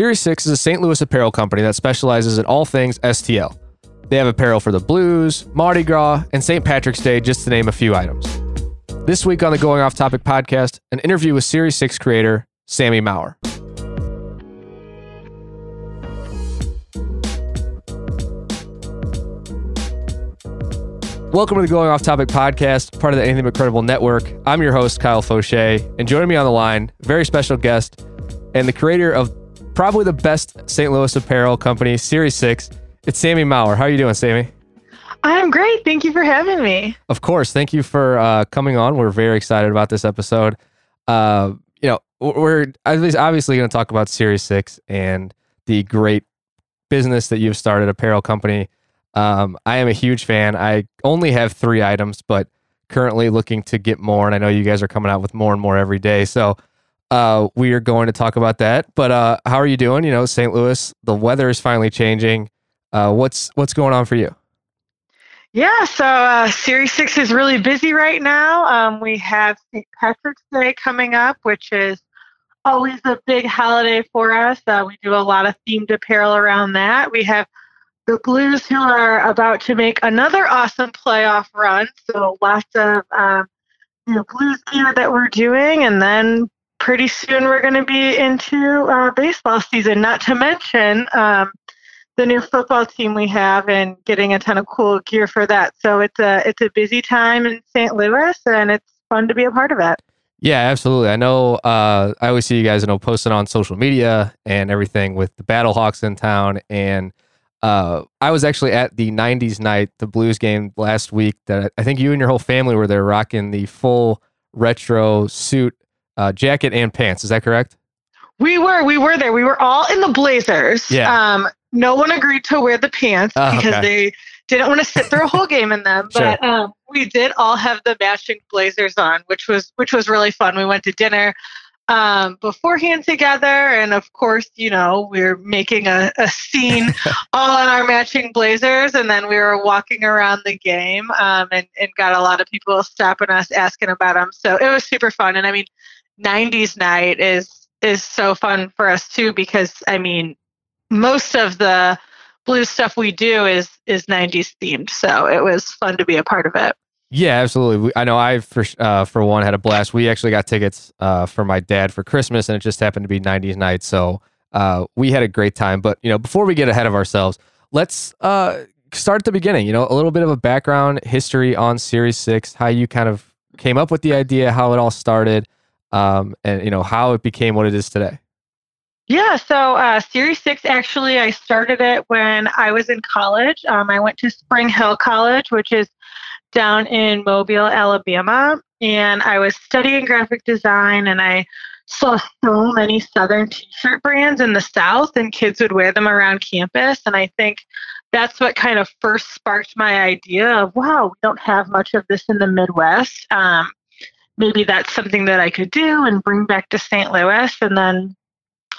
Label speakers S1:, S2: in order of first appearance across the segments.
S1: Series 6 is a St. Louis apparel company that specializes in all things STL. They have apparel for the Blues, Mardi Gras, and St. Patrick's Day, just to name a few items. This week on the Going Off Topic podcast, an interview with Series 6 creator Sami Maurer. Welcome to the Going Off Topic podcast, part of the Anything But Credible network. I'm your host, Kyle Fauché, and joining me on the line, very special guest and the creator of probably the best St. Louis apparel company, Series 6. It's Sami Maurer. How are you doing, Sami?
S2: I'm great. Thank you for having me.
S1: Of course. Thank you for uh, coming on. We're very excited about this episode. Uh, you know, we're obviously going to talk about Series 6 and the great business that you've started, apparel company. Um, I am a huge fan. I only have three items, but currently looking to get more. And I know you guys are coming out with more and more every day. So uh, we are going to talk about that. But uh, how are you doing? You know, St. Louis, the weather is finally changing. Uh, what's what's going on for you?
S2: Yeah, so uh, Series 6 is really busy right now. Um, we have St. Patrick's Day coming up, which is always a big holiday for us. Uh, we do a lot of themed apparel around that. We have the Blues who are about to make another awesome playoff run. So lots of um, you know, Blues gear that we're doing, and then pretty soon we're going to be into uh, baseball season. Not to mention um, the new football team we have, and getting a ton of cool gear for that. So it's a it's a busy time in St. Louis, and it's fun to be a part of it.
S1: Yeah, absolutely. I know. Uh, I always see you guys, you know, posting on social media and everything with the Battlehawks in town. And uh, I was actually at the '90s night, the Blues game last week. That I think you and your whole family were there, rocking the full retro suit uh, jacket and pants. Is that correct?
S2: We were. We were there. We were all in the blazers.
S1: Yeah.
S2: Um, no one agreed to wear the pants
S1: Oh,
S2: because
S1: okay.
S2: they didn't want to sit through a whole game in them.
S1: Sure.
S2: But um, we did all have the matching blazers on, which was which was really fun. We went to dinner um, beforehand together, and of course, you know, we are making a, a scene all in our matching blazers, and then we were walking around the game um, and and got a lot of people stopping us asking about them. So it was super fun, and I mean, '90s night is is so fun for us too because I mean, most of the blues stuff we do is is 90s themed so it was fun to be a part of it
S1: Yeah, absolutely. We- I know I for uh, for one had a blast. We actually got tickets uh, for my dad for Christmas, and it just happened to be '90s night, so uh, we had a great time. But you know, before we get ahead of ourselves, let's uh, start at the beginning. You know, a little bit of a background history on Series Six, how you kind of came up with the idea, how it all started, um, and you know how it became what it is today.
S2: yeah so uh, series 6 actually i started it when i was in college um, i went to spring hill college which is down in mobile alabama and i was studying graphic design and i saw so many southern t-shirt brands in the south and kids would wear them around campus and i think that's what kind of first sparked my idea of wow we don't have much of this in the midwest um, maybe that's something that i could do and bring back to st louis. And then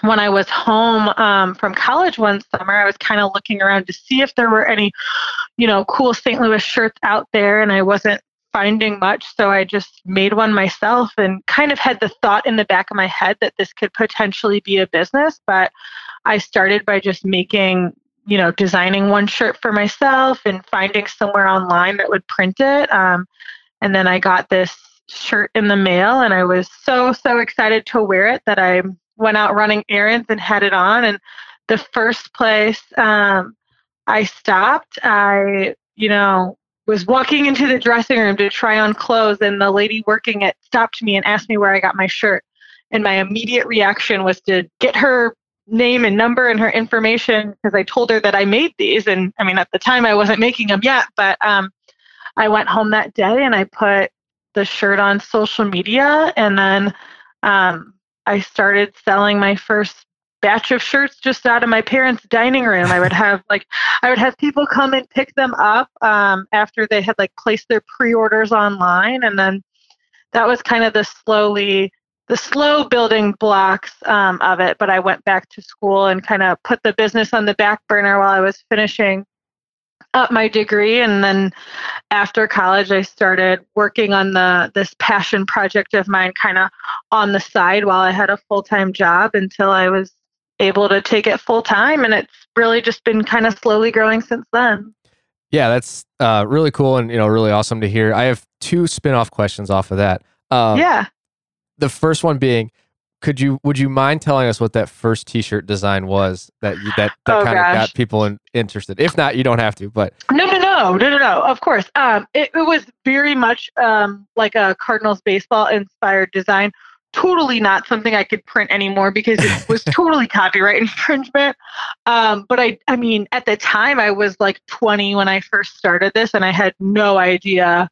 S2: when i was home um, from college one summer i was kind of looking around to see if there were any you know cool st louis shirts out there and i wasn't finding much. So i just made one myself and kind of had the thought in the back of my head that this could potentially be a business. But i started by just making you know designing one shirt for myself and finding somewhere online that would print it. Um, and then i got this shirt in the mail and i was so so excited to wear it that i went out running errands and had it on and the first place um, i stopped i you know was walking into the dressing room to try on clothes and the lady working it stopped me and asked me where i got my shirt and my immediate reaction was to get her name and number and her information because I told her that I made these. And I mean, at the time I wasn't making them yet, but um, I went home that day and I put the shirt on social media. And then um, I started selling my first batch of shirts just out of my parents' dining room. I would have like, I would have people come and pick them up um, after they had like placed their pre orders online. And then that was kind of the slowly the slow building blocks um, of it, but I went back to school and kind of put the business on the back burner while I was finishing up my degree. And then after college, I started working on the this passion project of mine, kind of on the side while I had a full time job until I was able to take it full time, and it's really just been kind of slowly growing since then.
S1: Yeah, that's uh, really cool and you know really awesome to hear. I have two spin-off questions off of that.
S2: Um, yeah.
S1: The first one being, could you would you mind telling us what that first T-shirt design was that you, that that oh, kind of got people in, interested? If not, you don't have to. But
S2: no, no, no, no, no, no. Of course, um, it, it was very much um like a Cardinals baseball inspired design. Totally not something I could print anymore because it was totally copyright infringement. Um, but I, I mean, at the time I was like 20 when I first started this, and I had no idea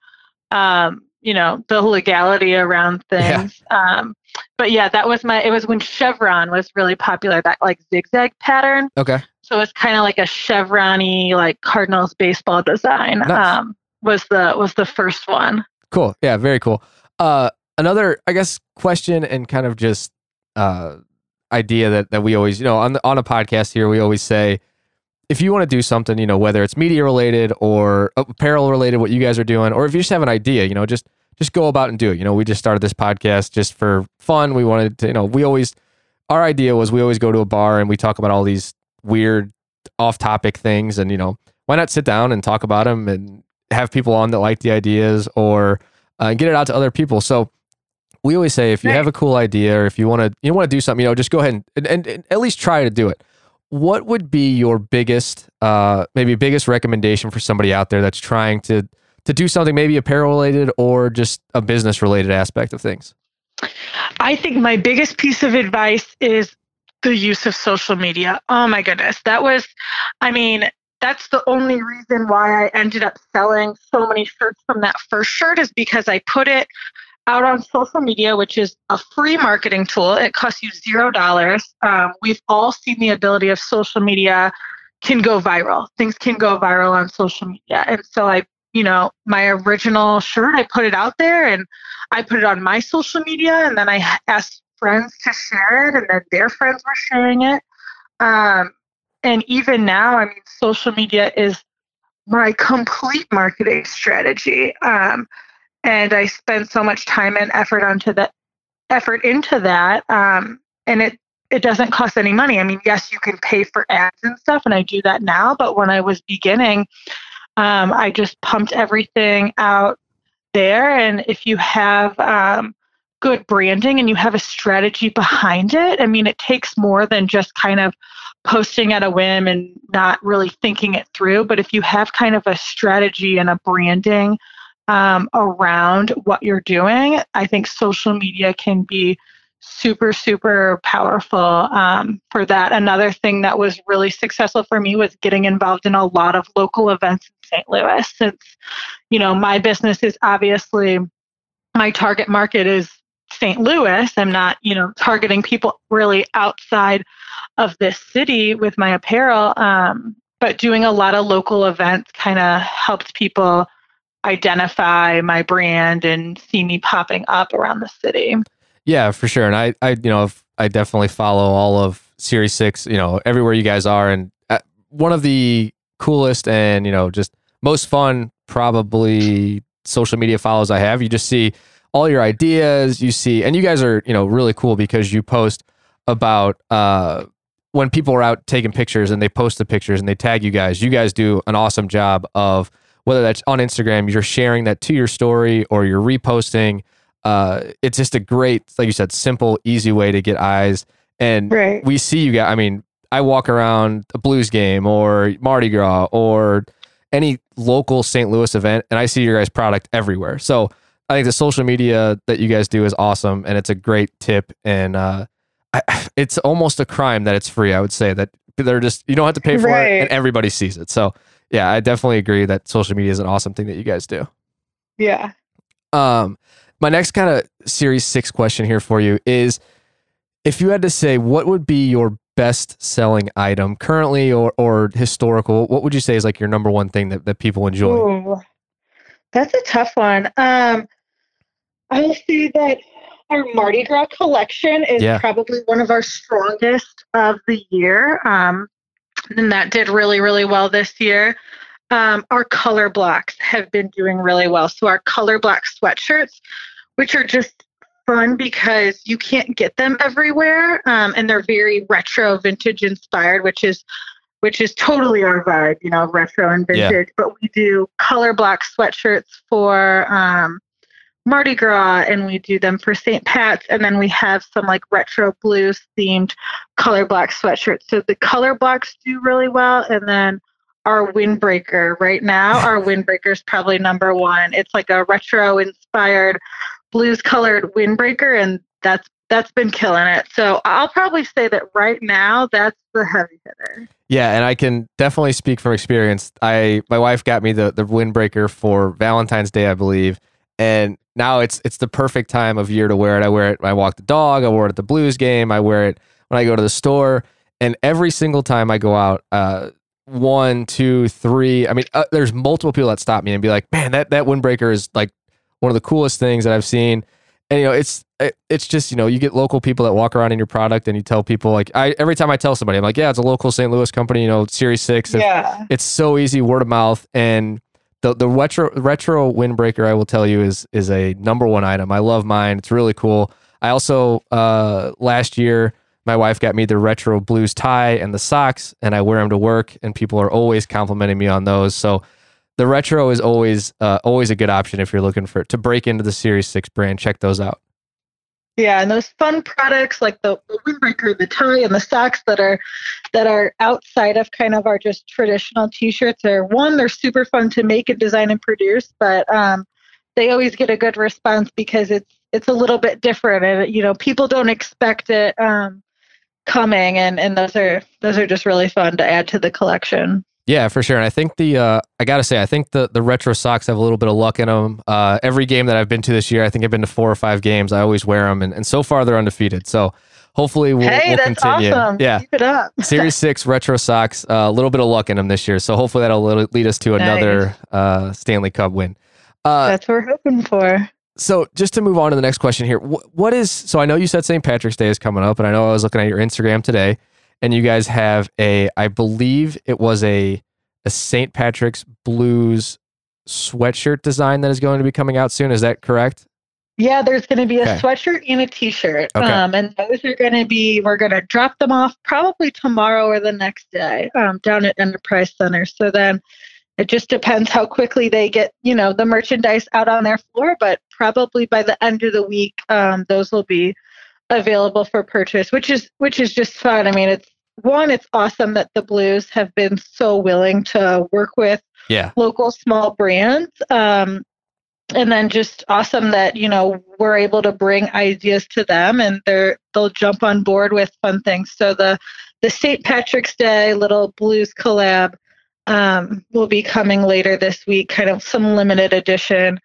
S2: um, you know the legality around things. Yeah. um but yeah that was my it was when chevron was really popular that like zigzag pattern.
S1: Okay.
S2: So it's kind of like a chevrony like cardinals baseball design nice. um was the was the first one.
S1: Cool. Yeah very cool. Uh another i guess question and kind of just uh idea that that we always you know on the, on a podcast here we always say if you want to do something, you know, whether it's media related or apparel related, what you guys are doing, or if you just have an idea, you know, just just go about and do it. You know, we just started this podcast just for fun. We wanted to, you know, we always our idea was we always go to a bar and we talk about all these weird off topic things and you know, why not sit down and talk about them and have people on that like the ideas or uh, get it out to other people. So we always say if you have a cool idea or if you want to you want to do something, you know, just go ahead and, and, and, and at least try to do it what would be your biggest, uh, maybe biggest recommendation for somebody out there that's trying to to do something maybe apparel related or just a business related aspect of things?
S2: I think my biggest piece of advice is the use of social media. Oh my goodness, that was, I mean, that's the only reason why I ended up selling so many shirts from that first shirt is because I put it out on social media, which is a free marketing tool. It costs you zero dollars. Um, we've all seen the ability of social media can go viral. Things can go viral on social media. And so I, you know, my original shirt, I put it out there and I put it on my social media and then I asked friends to share it and then their friends were sharing it. Um, and even now, I mean, social media is my complete marketing strategy. Um, and I spent so much time and effort onto that effort into that. Um, and it it doesn't cost any money. I mean, yes, you can pay for ads and stuff, and I do that now. But when I was beginning, um, I just pumped everything out there. And if you have um, good branding and you have a strategy behind it, I mean, it takes more than just kind of posting at a whim and not really thinking it through. But if you have kind of a strategy and a branding um, around what you're doing, I think social media can be super, super powerful um, for that. Another thing that was really successful for me was getting involved in a lot of local events in St. Louis. Since, you know, my business is obviously my target market is St. Louis. I'm not, you know, targeting people really outside of this city with my apparel. Um, but doing a lot of local events kind of helped people identify my brand and see me popping up around the city.
S1: Yeah, for sure. And I, I, you know, I definitely follow all of Series Six. You know, everywhere you guys are, and uh, one of the coolest and you know just most fun probably social media follows I have. You just see all your ideas. You see, and you guys are you know really cool because you post about uh, when people are out taking pictures and they post the pictures and they tag you guys. You guys do an awesome job of whether that's on Instagram, you're sharing that to your story or you're reposting. Uh, it's just a great, like you said, simple, easy way to get eyes. And right. we see you guys. I mean, I walk around a blues game or Mardi Gras or any local St. Louis event, and I see your guys' product everywhere. So I think the social media that you guys do is awesome, and it's a great tip. And uh, I, it's almost a crime that it's free. I would say that they're just you don't have to pay for right. it, and everybody sees it. So yeah, I definitely agree that social media is an awesome thing that you guys do.
S2: Yeah.
S1: Um, my next kind of series six question here for you is if you had to say what would be your best selling item currently or, or historical, what would you say is like your number one thing that, that people enjoy? Ooh,
S2: that's a tough one. Um, I will say that our Mardi Gras collection is yeah. probably one of our strongest of the year. Um, and that did really, really well this year. Um, our color blocks have been doing really well. So our color block sweatshirts, which are just fun because you can't get them everywhere, um, and they're very retro, vintage inspired, which is which is totally our vibe, you know, retro and vintage. Yeah. But we do color block sweatshirts for um, Mardi Gras and we do them for St. Pat's. And then we have some like retro blues themed color block sweatshirts. So the color blocks do really well. And then our windbreaker right now, our windbreaker is probably number one. It's like a retro inspired blues colored windbreaker. And that's that's been killing it. So I'll probably say that right now that's the heavy hitter.
S1: Yeah, and I can definitely speak from experience. I my wife got me the the windbreaker for Valentine's Day, I believe, and now it's it's the perfect time of year to wear it. I wear it I walk the dog. I wear it at the Blues game. I wear it when I go to the store, and every single time I go out, uh, one, two, three. I mean, uh, there's multiple people that stop me and be like, "Man, that that windbreaker is like one of the coolest things that I've seen." And you know, it's it's just you know you get local people that walk around in your product and you tell people like I every time I tell somebody I'm like yeah it's a local St. Louis company you know Series Six
S2: yeah
S1: it's so easy word of mouth and the the retro retro windbreaker I will tell you is is a number one item. I love mine. It's really cool. I also uh, last year my wife got me the retro blues tie and the socks and I wear them to work and people are always complimenting me on those. So the retro is always uh, always a good option if you're looking for to break into the Series Six brand. Check those out.
S2: Yeah, and those fun products like the, the windbreaker, the tie, and the socks that are that are outside of kind of our just traditional T-shirts are one, they're super fun to make and design and produce, but um, they always get a good response because it's it's a little bit different, and you know people don't expect it um, coming, and and those are those are just really fun to add to the collection.
S1: Yeah, for sure. And I think the uh, I gotta say, I think the the retro socks have a little bit of luck in them. Uh, every game that I've been to this year, I think I've been to four or five games. I always wear them, and, and so far they're undefeated. So hopefully we'll,
S2: hey,
S1: we'll
S2: that's
S1: continue.
S2: Awesome.
S1: Yeah,
S2: keep it up.
S1: Series six retro socks, uh, a little bit of luck in them this year. So hopefully that'll lead us to another nice. uh, Stanley Cup win.
S2: Uh, that's what we're hoping for.
S1: So just to move on to the next question here, wh- what is so I know you said St. Patrick's Day is coming up, and I know I was looking at your Instagram today, and you guys have a I believe it was a a St. Patrick's Blues sweatshirt design that is going to be coming out soon. Is that correct?
S2: Yeah, there's going to be a okay. sweatshirt and a t-shirt. Okay. Um, and those are going to be, we're going to drop them off probably tomorrow or the next day um, down at Enterprise Center. So then it just depends how quickly they get, you know, the merchandise out on their floor. But probably by the end of the week, um, those will be available for purchase, which is which is just fun. I mean, it's one, it's awesome that the Blues have been so willing to work with
S1: yeah.
S2: local small brands. Um, and then just awesome that you know we're able to bring ideas to them and they're they'll jump on board with fun things so the the st patrick's day little blues collab um, will be coming later this week kind of some limited edition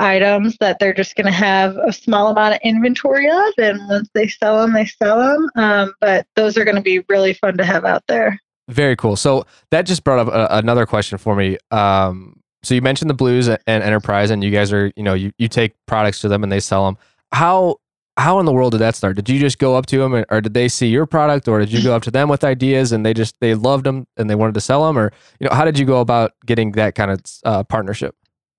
S2: items that they're just going to have a small amount of inventory of and once they sell them they sell them um, but those are going to be really fun to have out there.
S1: Very cool. So that just brought up a, another question for me. Um, so you mentioned the blues and enterprise and you guys are you know you, you take products to them and they sell them how how in the world did that start? Did you just go up to them or did they see your product or did you go up to them with ideas and they just they loved them and they wanted to sell them or you know how did you go about getting that kind of uh, partnership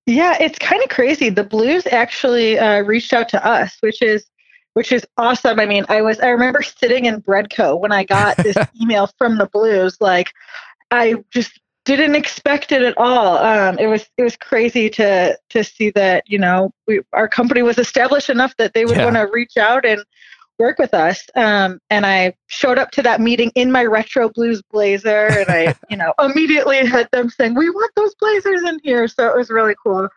S2: yeah, it's kind of crazy. The Blues actually uh, reached out to us, which is which is awesome. I mean, I was I remember sitting in Breadco when I got this email from the Blues. Like, I just didn't expect it at all. Um, it was it was crazy to to see that you know we, our company was established enough that they would yeah. want to reach out and work with us. Um, and I showed up to that meeting in my retro blues blazer, and I, you know, immediately had them saying, "We want those blazers in here." So it was really cool.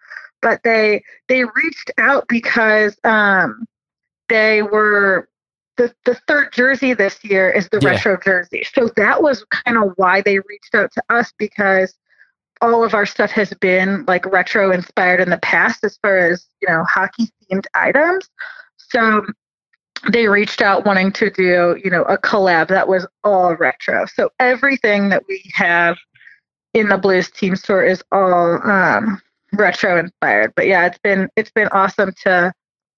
S2: But they they reached out because um, they were the the third jersey this year is the yeah. retro jersey. So that was kind of why they reached out to us because all of our stuff has been like retro inspired in the past as far as you know hockey themed items. So they reached out wanting to do, you know, a collab that was all retro. So everything that we have in the Blues team store is all um, retro inspired. But yeah, it's been it's been awesome to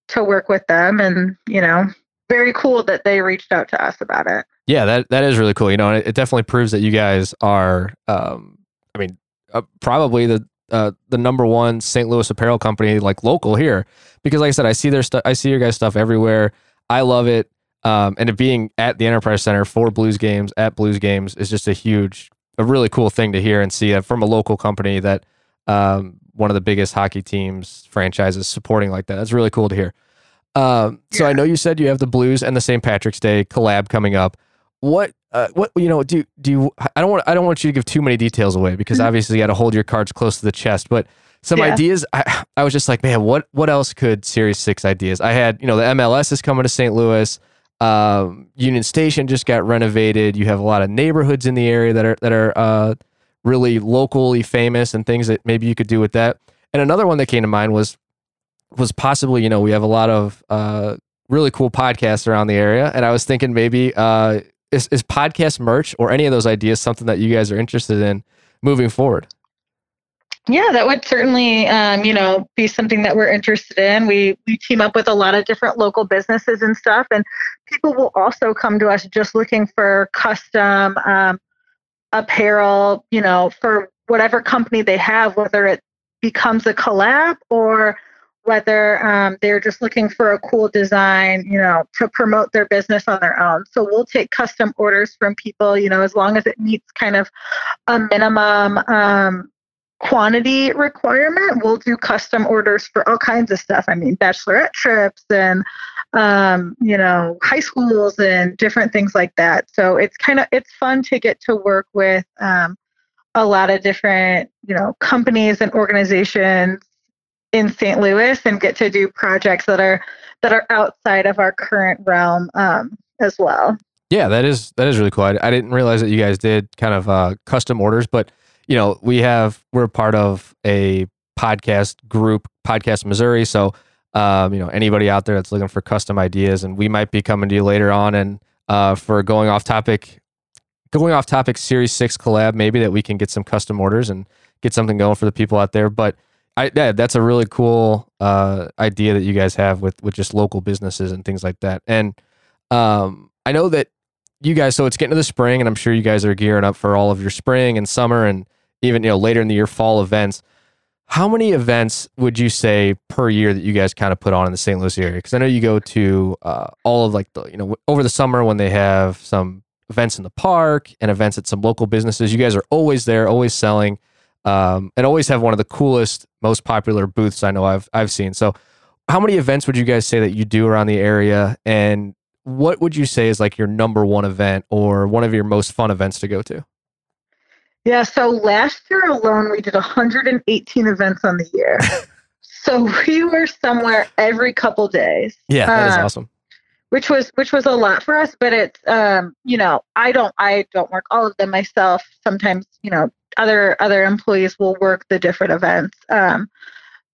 S2: to work with them, and you know, very cool that they reached out to us about it.
S1: Yeah, that that is really cool. You know, it, it definitely proves that you guys are, um, I mean, uh, probably the uh, the number one St. Louis apparel company like local here because like I said I see their stuff I see your guys stuff everywhere. I love it. Um, and it being at the Enterprise Center for Blues games at Blues games is just a huge, a really cool thing to hear and see uh, from a local company that um, one of the biggest hockey teams franchises supporting like that. That's really cool to hear. Um, so yeah. I know you said you have the Blues and the St. Patrick's Day collab coming up. What uh, what you know do do you I don't want I don't want you to give too many details away because mm-hmm. obviously you got to hold your cards close to the chest but some yeah. ideas I, I was just like man what what else could series 6 ideas I had you know the MLS is coming to St. Louis um, Union Station just got renovated you have a lot of neighborhoods in the area that are that are uh, really locally famous and things that maybe you could do with that and another one that came to mind was was possibly you know we have a lot of uh, really cool podcasts around the area and I was thinking maybe uh, is, is podcast merch or any of those ideas something that you guys are interested in moving forward?
S2: Yeah, that would certainly, um, you know, be something that we're interested in. We we team up with a lot of different local businesses and stuff, and people will also come to us just looking for custom um, apparel, you know, for whatever company they have, whether it becomes a collab or whether um, they're just looking for a cool design, you know, to promote their business on their own. So we'll take custom orders from people, you know, as long as it meets kind of a minimum um, quantity requirement. We'll do custom orders for all kinds of stuff. I mean, bachelorette trips and, um, you know, high schools and different things like that. So it's kind of it's fun to get to work with. Um, a lot of different, you know, companies and organizations in St. Louis and get to do projects that are that are outside of our current realm um, as well.
S1: Yeah, that is that is really cool. I, I didn't realize that you guys did kind of uh, custom orders, but you know we have we're part of a podcast group, Podcast Missouri. So um, you know anybody out there that's looking for custom ideas, and we might be coming to you later on and uh, for going off topic, going off topic Series Six collab, maybe that we can get some custom orders and get something going for the people out there. But I yeah, that's a really cool uh, idea that you guys have with with just local businesses and things like that. And um, I know that you guys. So it's getting to the spring, and I'm sure you guys are gearing up for all of your spring and summer, and even you know later in the year fall events. How many events would you say per year that you guys kind of put on in the St. Louis area? Because I know you go to uh, all of like the you know over the summer when they have some events in the park and events at some local businesses. You guys are always there, always selling um, and always have one of the coolest, most popular booths I know I've I've seen. So, how many events would you guys say that you do around the area, and what would you say is like your number one event or one of your most fun events to go to?
S2: Yeah, so last year alone we did 118 events on the year. so we were somewhere every couple days.
S1: Yeah, that um, is awesome.
S2: Which was which was a lot for us, but it's um, you know, I don't I don't work all of them myself. Sometimes, you know, other other employees will work the different events. Um,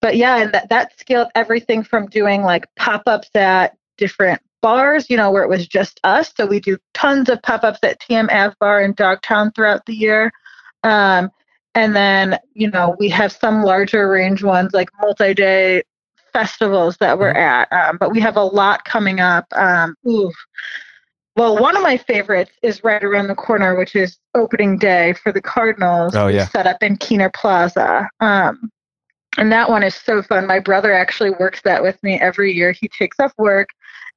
S2: but yeah, and that, that scaled everything from doing like pop ups at different bars, you know, where it was just us. So we do tons of pop ups at Tamm Ave Bar in Dogtown throughout the year. Um, and then, you know, we have some larger range ones like multi day festivals that we're mm-hmm. at. Um, but we have a lot coming up. Um, ooh, well, one of my favorites is right around the corner, which is opening day for the Cardinals.
S1: Oh, yeah.
S2: Set up in Kiener Plaza. Um, and that one is so fun. My brother actually works that with me every year. He takes off work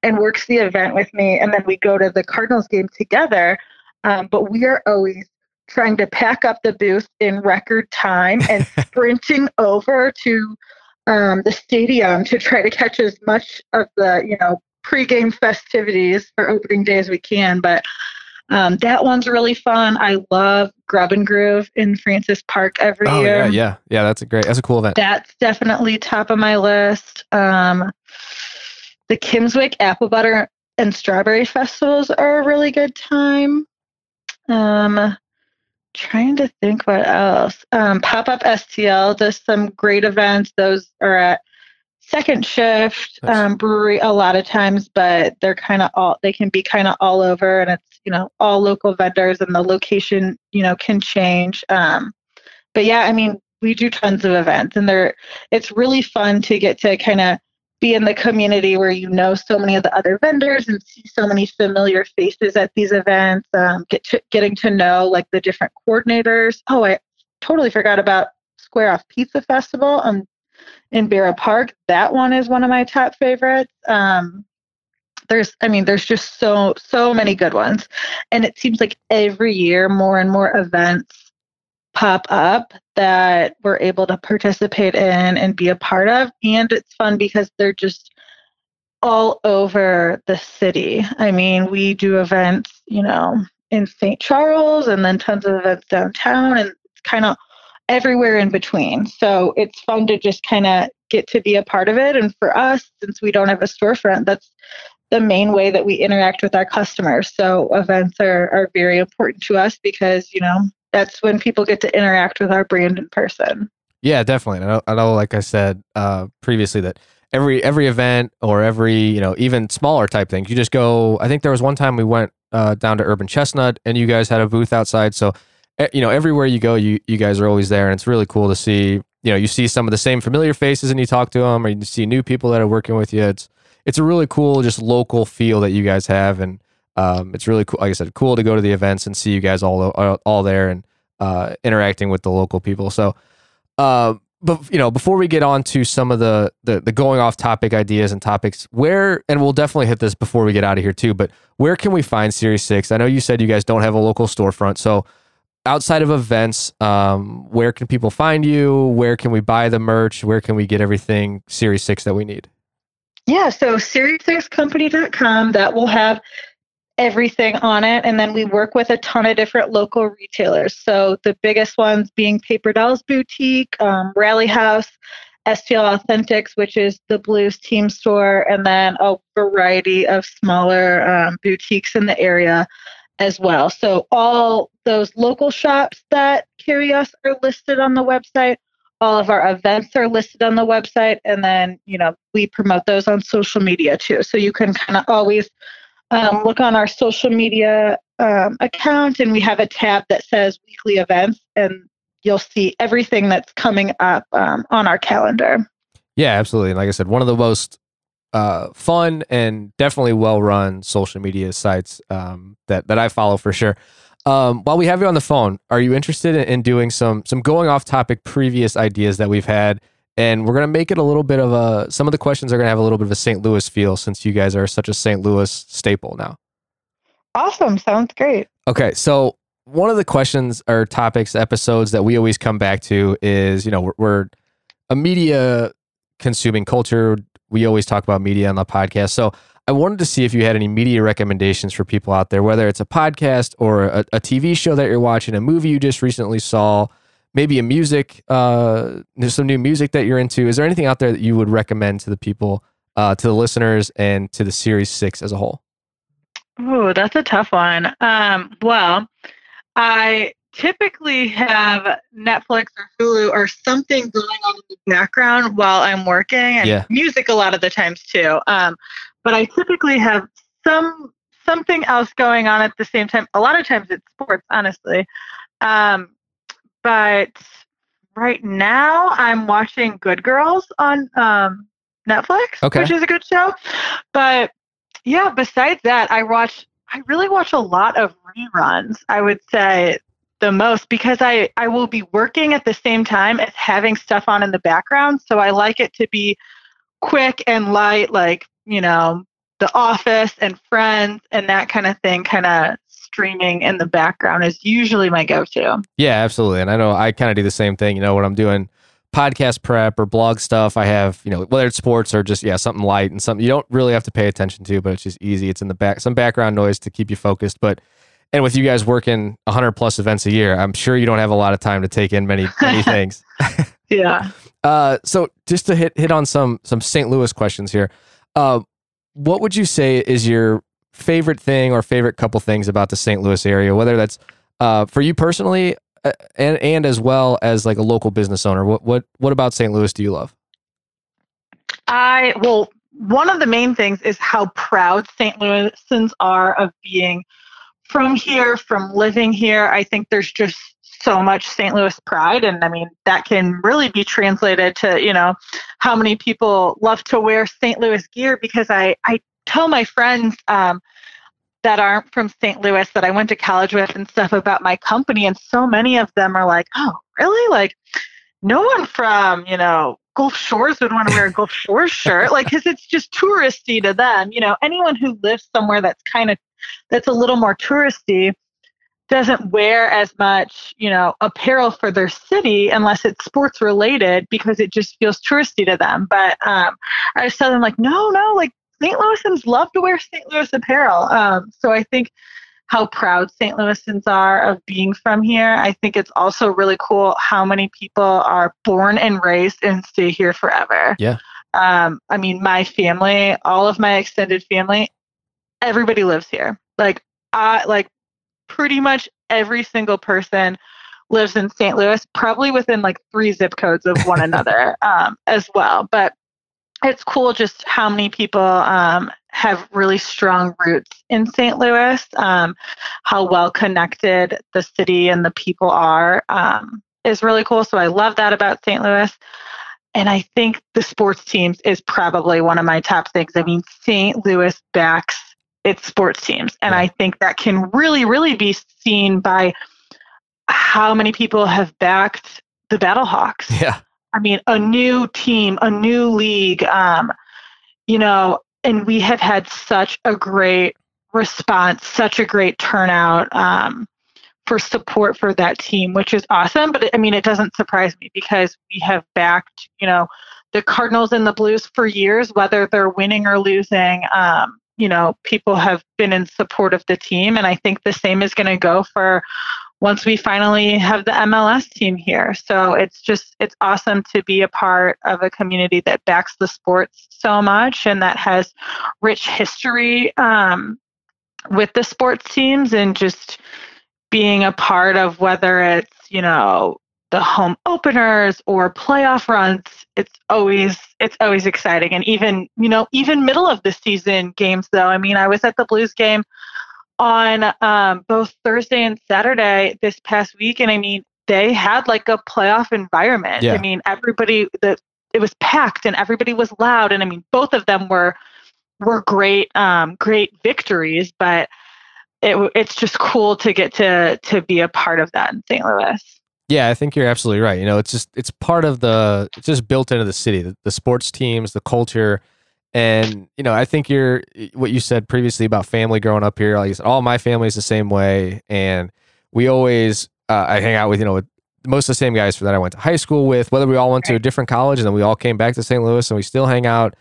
S2: and works the event with me, and then we go to the Cardinals game together. Um, but we are always trying to pack up the booth in record time and sprinting over to um, the stadium to try to catch as much of the you know pregame festivities for opening day as we can. But um, that one's really fun. I love Grub and Groove in Francis Park every oh, year.
S1: Yeah, yeah, yeah. That's a great. That's a cool event.
S2: That's definitely top of my list. Um, the Kimmswick Apple Butter and Strawberry Festivals are a really good time. Um, trying to think what else. Um, Pop Up STL does some great events. Those are at second shift um, brewery a lot of times, but they're kind of all they can be kind of all over, and it's you know all local vendors, and the location you know can change. Um, but yeah, I mean we do tons of events, and they're it's really fun to get to kind of be in the community where you know so many of the other vendors and see so many familiar faces at these events. Um, get to, getting to know like the different coordinators. Oh, I totally forgot about Square Off Pizza Festival um, in Barrow Park. That one is one of my top favorites. Um, there's, I mean, there's just so so many good ones, and it seems like every year more and more events pop up that we're able to participate in and be a part of, and it's fun because they're just all over the city. I mean, we do events, you know, in St. Charles and then tons of events downtown and kind of everywhere in between. So it's fun to just kind of get to be a part of it. And for us, since we don't have a storefront, that's the main way that we interact with our customers. So events are, are very important to us because, you know, that's when people get to interact with our brand in person.
S1: Yeah, definitely. I know, I know like I said uh, previously, that every every event or every you know even smaller type things, you just go. I think there was one time we went uh, down to Urban Chestnut, and you guys had a booth outside. So, you know, everywhere you go, you you guys are always there, and it's really cool to see. You know, you see some of the same familiar faces, and you talk to them, or you see new people that are working with you. It's it's a really cool, just local feel that you guys have, and um, it's really cool. Like I said, cool to go to the events and see you guys all all, there and uh, interacting with the local people. So, uh, but you know, before we get on to some of the, the the going off topic ideas and topics, where and we'll definitely hit this before we get out of here too. But where can we find Series Six? I know you said you guys don't have a local storefront, so outside of events, um, where can people find you? Where can we buy the merch? Where can we get everything Series Six that we need?
S2: Yeah, so Series6Company.com that will have everything on it. And then we work with a ton of different local retailers. So the biggest ones being Paper Dolls Boutique, um, Rally House, STL Authentics, which is the Blues team store, and then a variety of smaller um, boutiques in the area as well. So all those local shops that carry us are listed on the website. All of our events are listed on the website, and then you know we promote those on social media too. So you can kind of always um, look on our social media um, account, and we have a tab that says weekly events, and you'll see everything that's coming up um, on our calendar.
S1: Yeah, absolutely. Like I said, one of the most uh, fun and definitely well run social media sites um, that that I follow for sure. Um, while we have you on the phone, are you interested in, in doing some some going off topic previous ideas that we've had? And we're going to make it a little bit of a some of the questions are going to have a little bit of a St. Louis feel since you guys are such a St. Louis staple now.
S2: Awesome, sounds great.
S1: Okay, so one of the questions or topics episodes that we always come back to is, you know, we're, we're a media consuming culture. We always talk about media on the podcast. So I wanted to see if you had any media recommendations for people out there, whether it's a podcast or a, a TV show that you're watching, a movie you just recently saw, maybe a music, uh, there's some new music that you're into. Is there anything out there that you would recommend to the people, uh, to the listeners, and to the Series Six as a whole?
S2: Oh, that's a tough one. Um, well, I typically have Netflix or Hulu or something going on in the background while I'm working, and yeah. music a lot of the times too. Um, but I typically have some something else going on at the same time. A lot of times it's sports, honestly. Um, but right now I'm watching Good Girls on um, Netflix, okay. which is a good show. But yeah, besides that, I watch. I really watch a lot of reruns. I would say the most because I I will be working at the same time as having stuff on in the background. So I like it to be quick and light, like you know, The Office and Friends and that kind of thing, kind of streaming in the background is usually my go-to.
S1: Yeah, absolutely. And I know I kind of do the same thing. You know, when I'm doing podcast prep or blog stuff, I have you know whether it's sports or just yeah something light and something you don't really have to pay attention to, but it's just easy. It's in the back some background noise to keep you focused, but. And with you guys working 100 plus events a year, I'm sure you don't have a lot of time to take in many many things.
S2: yeah.
S1: Uh, so just to hit hit on some some St. Louis questions here, uh, what would you say is your favorite thing or favorite couple things about the St. Louis area, whether that's uh, for you personally uh, and and as well as like a local business owner. What what what about St. Louis do you love?
S2: I well, one of the main things is how proud St. Louisans are of being from here, from living here. I think there's just so much St. Louis pride. And I mean, that can really be translated to, you know, how many people love to wear St. Louis gear because I, I tell my friends um, that aren't from St. Louis that I went to college with and stuff about my company, and so many of them are like, "Oh, really? Like, no one from, you know, Gulf Shores would want to wear a Gulf Shores shirt, like, because it's just touristy to them. You know, anyone who lives somewhere that's kind of, that's a little more touristy doesn't wear as much, you know, apparel for their city unless it's sports related because it just feels touristy to them. But um, I just tell them like, no, no, like St. Louisans love to wear St. Louis apparel. Um, so I think how proud St. Louisans are of being from here. I think it's also really cool how many people are born and raised and stay here forever.
S1: Yeah.
S2: Um, I mean, my family, all of my extended family, everybody lives here. Like, I like pretty much every single person lives in St. Louis, probably within like three zip codes of one another um, as well. But it's cool just how many people um, have really strong roots in St. Louis, um, how well connected the city and the people are um, is really cool. So I love that about St. Louis. And I think the sports teams is probably one of my top things. I mean, St. Louis backs its sports teams. And. I think that can really, really be seen by how many people have backed the Battlehawks.
S1: Yeah.
S2: I mean, a new team, a new league, um, you know, and we have had such a great response, such a great turnout um, for support for that team, which is awesome. But I mean, it doesn't surprise me because we have backed, you know, the Cardinals and the Blues for years, whether they're winning or losing. Um, you know, people have been in support of the team. And I think the same is going to go for once we finally have the MLS team here. So it's just, it's awesome to be a part of a community that backs the sports so much and that has rich history um, with the sports teams and just being a part of whether it's, you know, the home openers or playoff runs it's always it's always exciting and even you know even middle of the season games though i mean i was at the blues game on um, both thursday and saturday this past week and i mean they had like a playoff environment yeah. i mean everybody the it was packed and everybody was loud and i mean both of them were were great um, great victories but it, it's just cool to get to to be a part of that in st louis
S1: yeah, I think you're absolutely right. You know, it's just it's part of the it's just built into the city, the, the sports teams, the culture, and you know, I think you're what you said previously about family growing up here. Like said, all my family is the same way, and we always uh, I hang out with you know with most of the same guys that I went to high school with. Whether we all went to a different college and then we all came back to St. Louis and we still hang out.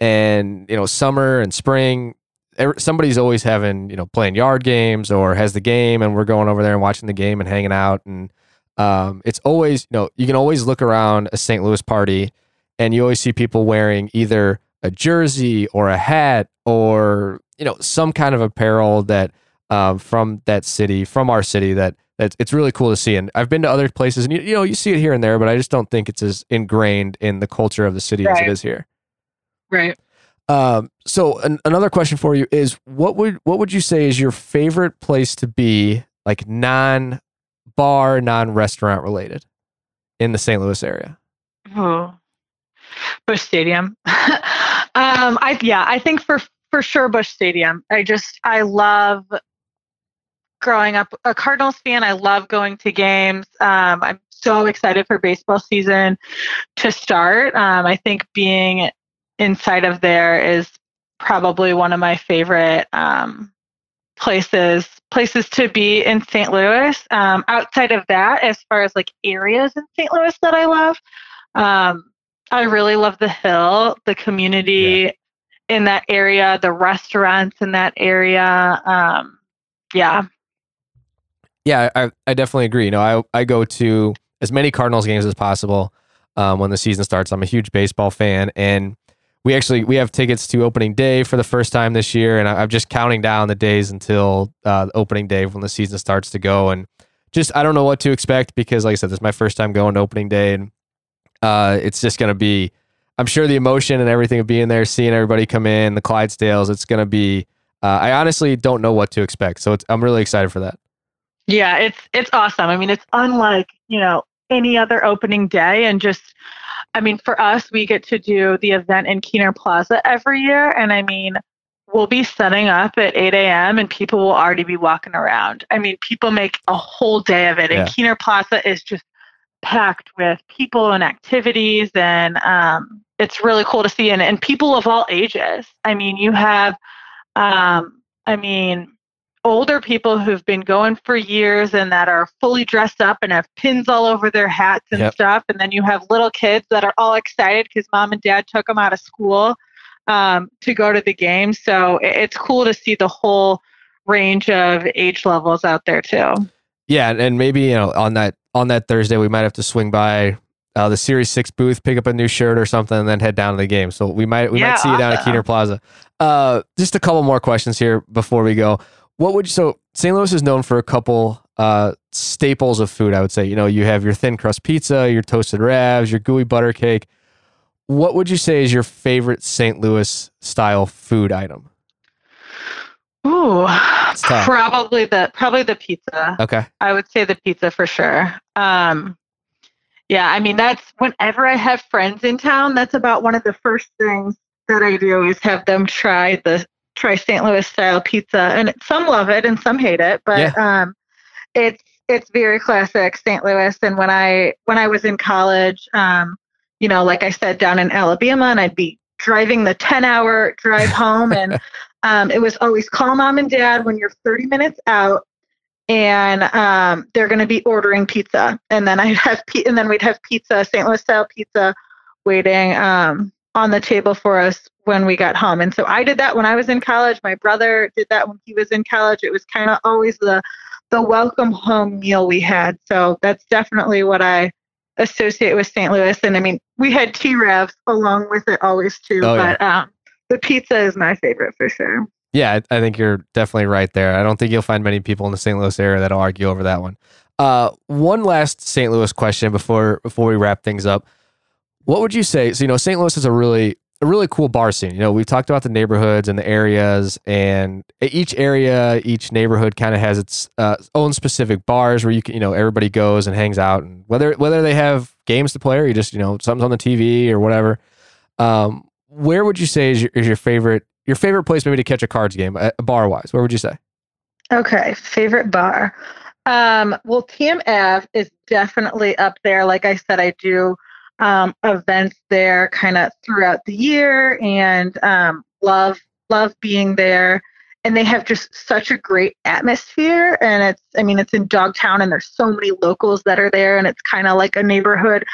S1: And you know, summer and spring, somebody's always having you know playing yard games or has the game, and we're going over there and watching the game and hanging out and um, it's always, you know, you can always look around a St. Louis party and you always see people wearing either a jersey or a hat or, you know, some kind of apparel that um, from that city, from our city that that it's really cool to see. And I've been to other places and, you, you know, you see it here and there, but I just don't think it's as ingrained in the culture of the city right. as it is here.
S2: Right.
S1: Um, so an, another question for you is what would what would you say is your favorite place to be like non bar, non restaurant related in the St. Louis area?
S2: Oh, Busch Stadium. um, I yeah, I think for for sure Busch Stadium. I just I love growing up a Cardinals fan. I love going to games. Um, I'm so excited for baseball season to start. Um, I think being inside of there is probably one of my favorite um, places places to be in St. Louis. Um, outside of that, as far as like areas in St. Louis that I love, um, I really love the Hill, the community yeah. in that area, the restaurants in that area. Um, yeah.
S1: Yeah, I, I definitely agree. You know, I, I go to as many Cardinals games as possible um, when the season starts. I'm a huge baseball fan, and we actually we have tickets to opening day for the first time this year, and I, am just counting down the days until uh, opening day when the season starts to go. And just I don't know what to expect because, like I said, this is my first time going to opening day, and uh, it's just gonna be. I'm sure the emotion and everything of being there, seeing everybody come in, the Clydesdales, it's gonna be. Uh, I honestly don't know what to expect, so I'm really excited for that.
S2: Yeah, it's it's awesome. I mean, it's unlike you know any other opening day, and just I mean, for us, we get to do the event in Kiener Plaza every year. And I mean, we'll be setting up at 8 a.m. and people will already be walking around. I mean, people make a whole day of it. Yeah. And Kiener Plaza is just packed with people and activities, and um, it's really cool to see. And, and people of all ages. I mean, you have, um, I mean, older people who've been going for years and that are fully dressed up and have pins all over their hats and yep. stuff. And then you have little kids that are all excited because mom and dad took them out of school um, to go to the game. So it's cool to see the whole range of age levels out there too.
S1: Yeah, and maybe you know on that on that Thursday we might have to swing by uh, the Series Six booth, pick up a new shirt or something, and then head down to the game. So we might we yeah, might see awesome. you down at Kiener Plaza. Uh, just a couple more questions here before we go. What would you, so St. Louis is known for a couple uh, staples of food. I would say you know you have your thin crust pizza, your toasted ravs, your gooey butter cake. What would you say is your favorite St. Louis style food item?
S2: Ooh, probably the probably the pizza.
S1: Okay.
S2: I would say the pizza for sure. Um, yeah, I mean that's whenever I have friends in town, that's about one of the first things that I do is have them try the try St. Louis style pizza, and some love it and some hate it, but yeah. um, it's it's very classic St. Louis. And when I when I was in college, um, you know, like I said, down in Alabama, and I'd be driving the 10 hour drive home and um, it was always call mom and dad when you're 30 minutes out and um, they're going to be ordering pizza. And then i'd have and then we'd have pizza st louis style pizza waiting um, on the table for us when we got home. And so i did that when i was in college. My brother did that when he was in college. It was kind of always the the welcome home meal we had. So that's definitely what i associate with st louis. And i mean we had t-ravs along with it always too oh, but yeah. um, the pizza is my favorite for sure.
S1: Yeah, I, think you're definitely right there. I don't think you'll find many people in the St. Louis area that'll argue over that one. Uh, one last St. Louis question before before we wrap things up. What would you say? So you know, St. Louis is a really a really cool bar scene. You know, we've talked about the neighborhoods and the areas, and each area, each neighborhood kind of has its uh, own specific bars where you can, you know, everybody goes and hangs out, and whether whether they have games to play or you just, you know, something's on the TV or whatever. Um, where would you say is your, is your favorite your favorite place maybe to catch a cards game, uh, bar wise? Where would you say?
S2: Okay, favorite bar. Um, well, tmf is definitely up there. Like I said, I do um, events there kind of throughout the year, and um, love love being there and they have just such a great atmosphere and it's i mean it's in dogtown and there's so many locals that are there and it's kind of like a neighborhood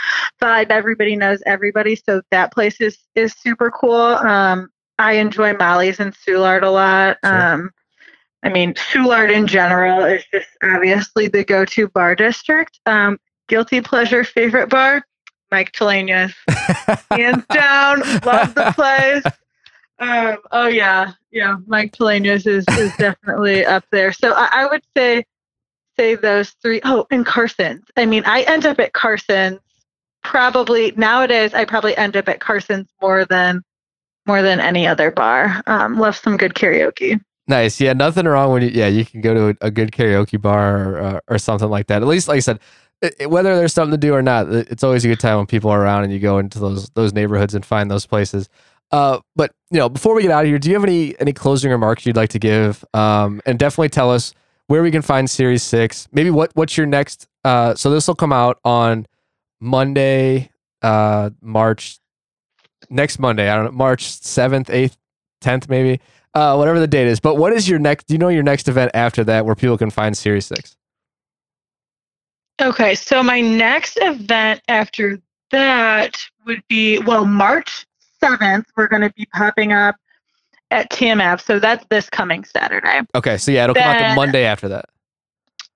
S2: vibe. Everybody knows everybody so that place is is super cool. Um i enjoy molly's and soulard a lot. Sure. um i mean soulard in general is just obviously the go-to bar district. Um guilty pleasure favorite bar mike Talayna's. hands down love the place um, oh yeah, yeah. Mike Talayna's is, is definitely up there. So I, I, would say say those three. Oh, and Carson's. I mean, I end up at Carson's probably nowadays. I probably end up at Carson's more than more than any other bar. Um, love some good karaoke.
S1: Nice. Yeah, nothing wrong when you. Yeah, you can go to a, a good karaoke bar or, uh, or something like that. At least, like I said, it, whether there's something to do or not, it's always a good time when people are around and you go into those those neighborhoods and find those places. Uh, but you know, before we get out of here, do you have any any closing remarks you'd like to give? Um, and definitely tell us where we can find Series Six. Maybe what what's your next? Uh, so this will come out on Monday, uh, March next Monday. I don't know, March seventh, eighth, tenth, maybe. Uh, whatever the date is. But what is your next? Do you know your next event after that where people can find Series Six?
S2: Okay, so my next event after that would be well March 7th, we're going to be popping up at TMF. So that's this coming Saturday.
S1: Okay. So yeah, it'll then, come out the Monday after that.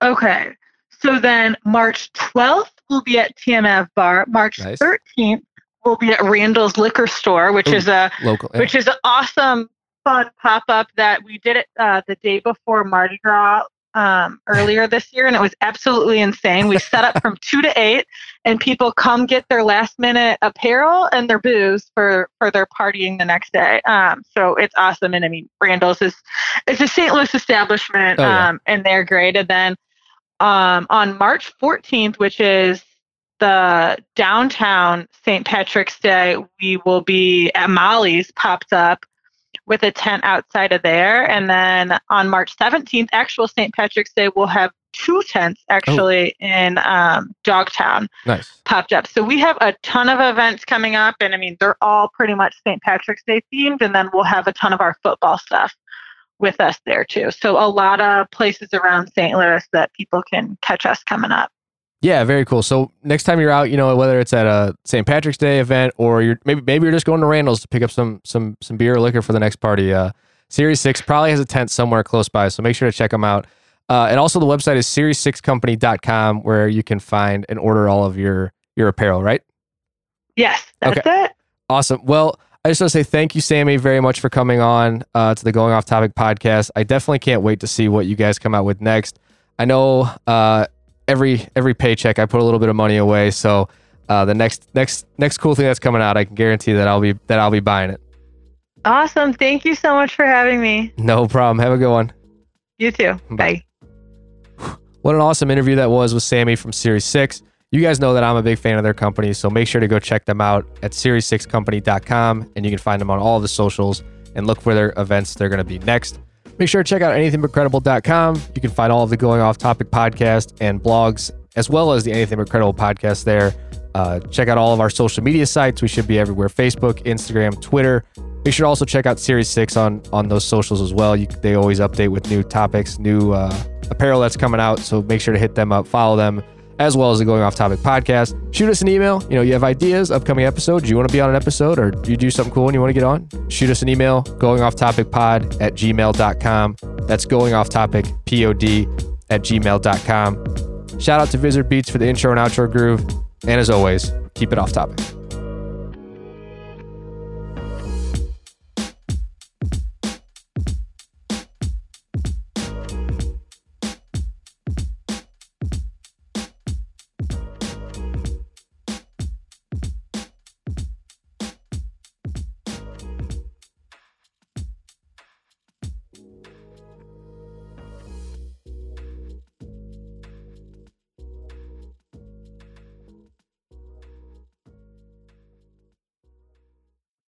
S2: Okay. So then March 12th, we'll be at TMF Bar. March nice. 13th, we'll be at Randall's Liquor Store, which Ooh, is a local, yeah. which is an awesome, fun pop up that we did it uh, the day before Mardi Gras um, earlier this year, and it was absolutely insane. We set up from two to eight, and people come get their last minute apparel and their booze for for their partying the next day. Um, so it's awesome, and I mean, Randall's is it's a St. Louis establishment, oh, yeah. um, and they're great. And then um, on March 14th, which is the downtown St. Patrick's Day, we will be at Molly's popped up with a tent outside of there. And then on March 17th, actual St. Patrick's Day, we'll have two tents actually oh. in um, Dogtown.
S1: Nice.
S2: Popped up. So we have a ton of events coming up, and I mean they're all pretty much St. Patrick's Day themed, and then we'll have a ton of our football stuff with us there too. So a lot of places around St. Louis that people can catch us coming up.
S1: Yeah, very cool. So next time you're out, you know, whether it's at a St. Patrick's Day event or you're maybe maybe you're just going to Randall's to pick up some some some beer or liquor for the next party. Uh, Series Six probably has a tent somewhere close by, so make sure to check them out. Uh, and also the website is series6company.com where you can find and order all of your your apparel. Right?
S2: Yes, that's okay. it.
S1: Awesome. Well. I just want to say thank you, Sami, very much for coming on uh, to the Going Off Topic podcast. I definitely can't wait to see what you guys come out with next. I know uh, every every paycheck I put a little bit of money away, so uh, the next next next cool thing that's coming out, I can guarantee that I'll be that I'll be buying it.
S2: Awesome! Thank you so much for having me.
S1: No problem. Have a good one.
S2: You too. Bye.
S1: Bye. What an awesome interview that was with Sami from Series Six. You guys know that I'm a big fan of their company, so make sure to go check them out at series6company.com and you can find them on all the socials and look for their events they're going to be next. Make sure to check out anythingbutcredible.com. You can find all of the Going Off Topic podcast and blogs, as well as the Anything But Credible podcast there. Uh, check out all of our social media sites. We should be everywhere Facebook, Instagram, Twitter. Make sure to also check out Series 6 on, on those socials as well. You, they always update with new topics, new uh, apparel that's coming out. So make sure to hit them up, follow them as well as the Going Off Topic podcast. Shoot us an email. You know, you have ideas, upcoming episodes. You want to be on an episode or you do something cool and you want to get on? Shoot us an email, going off topic pod at gmail.com. That's going off topic pod at gmail.com. Shout out to Vizard Beats for the intro and outro groove. And as always, keep it off topic.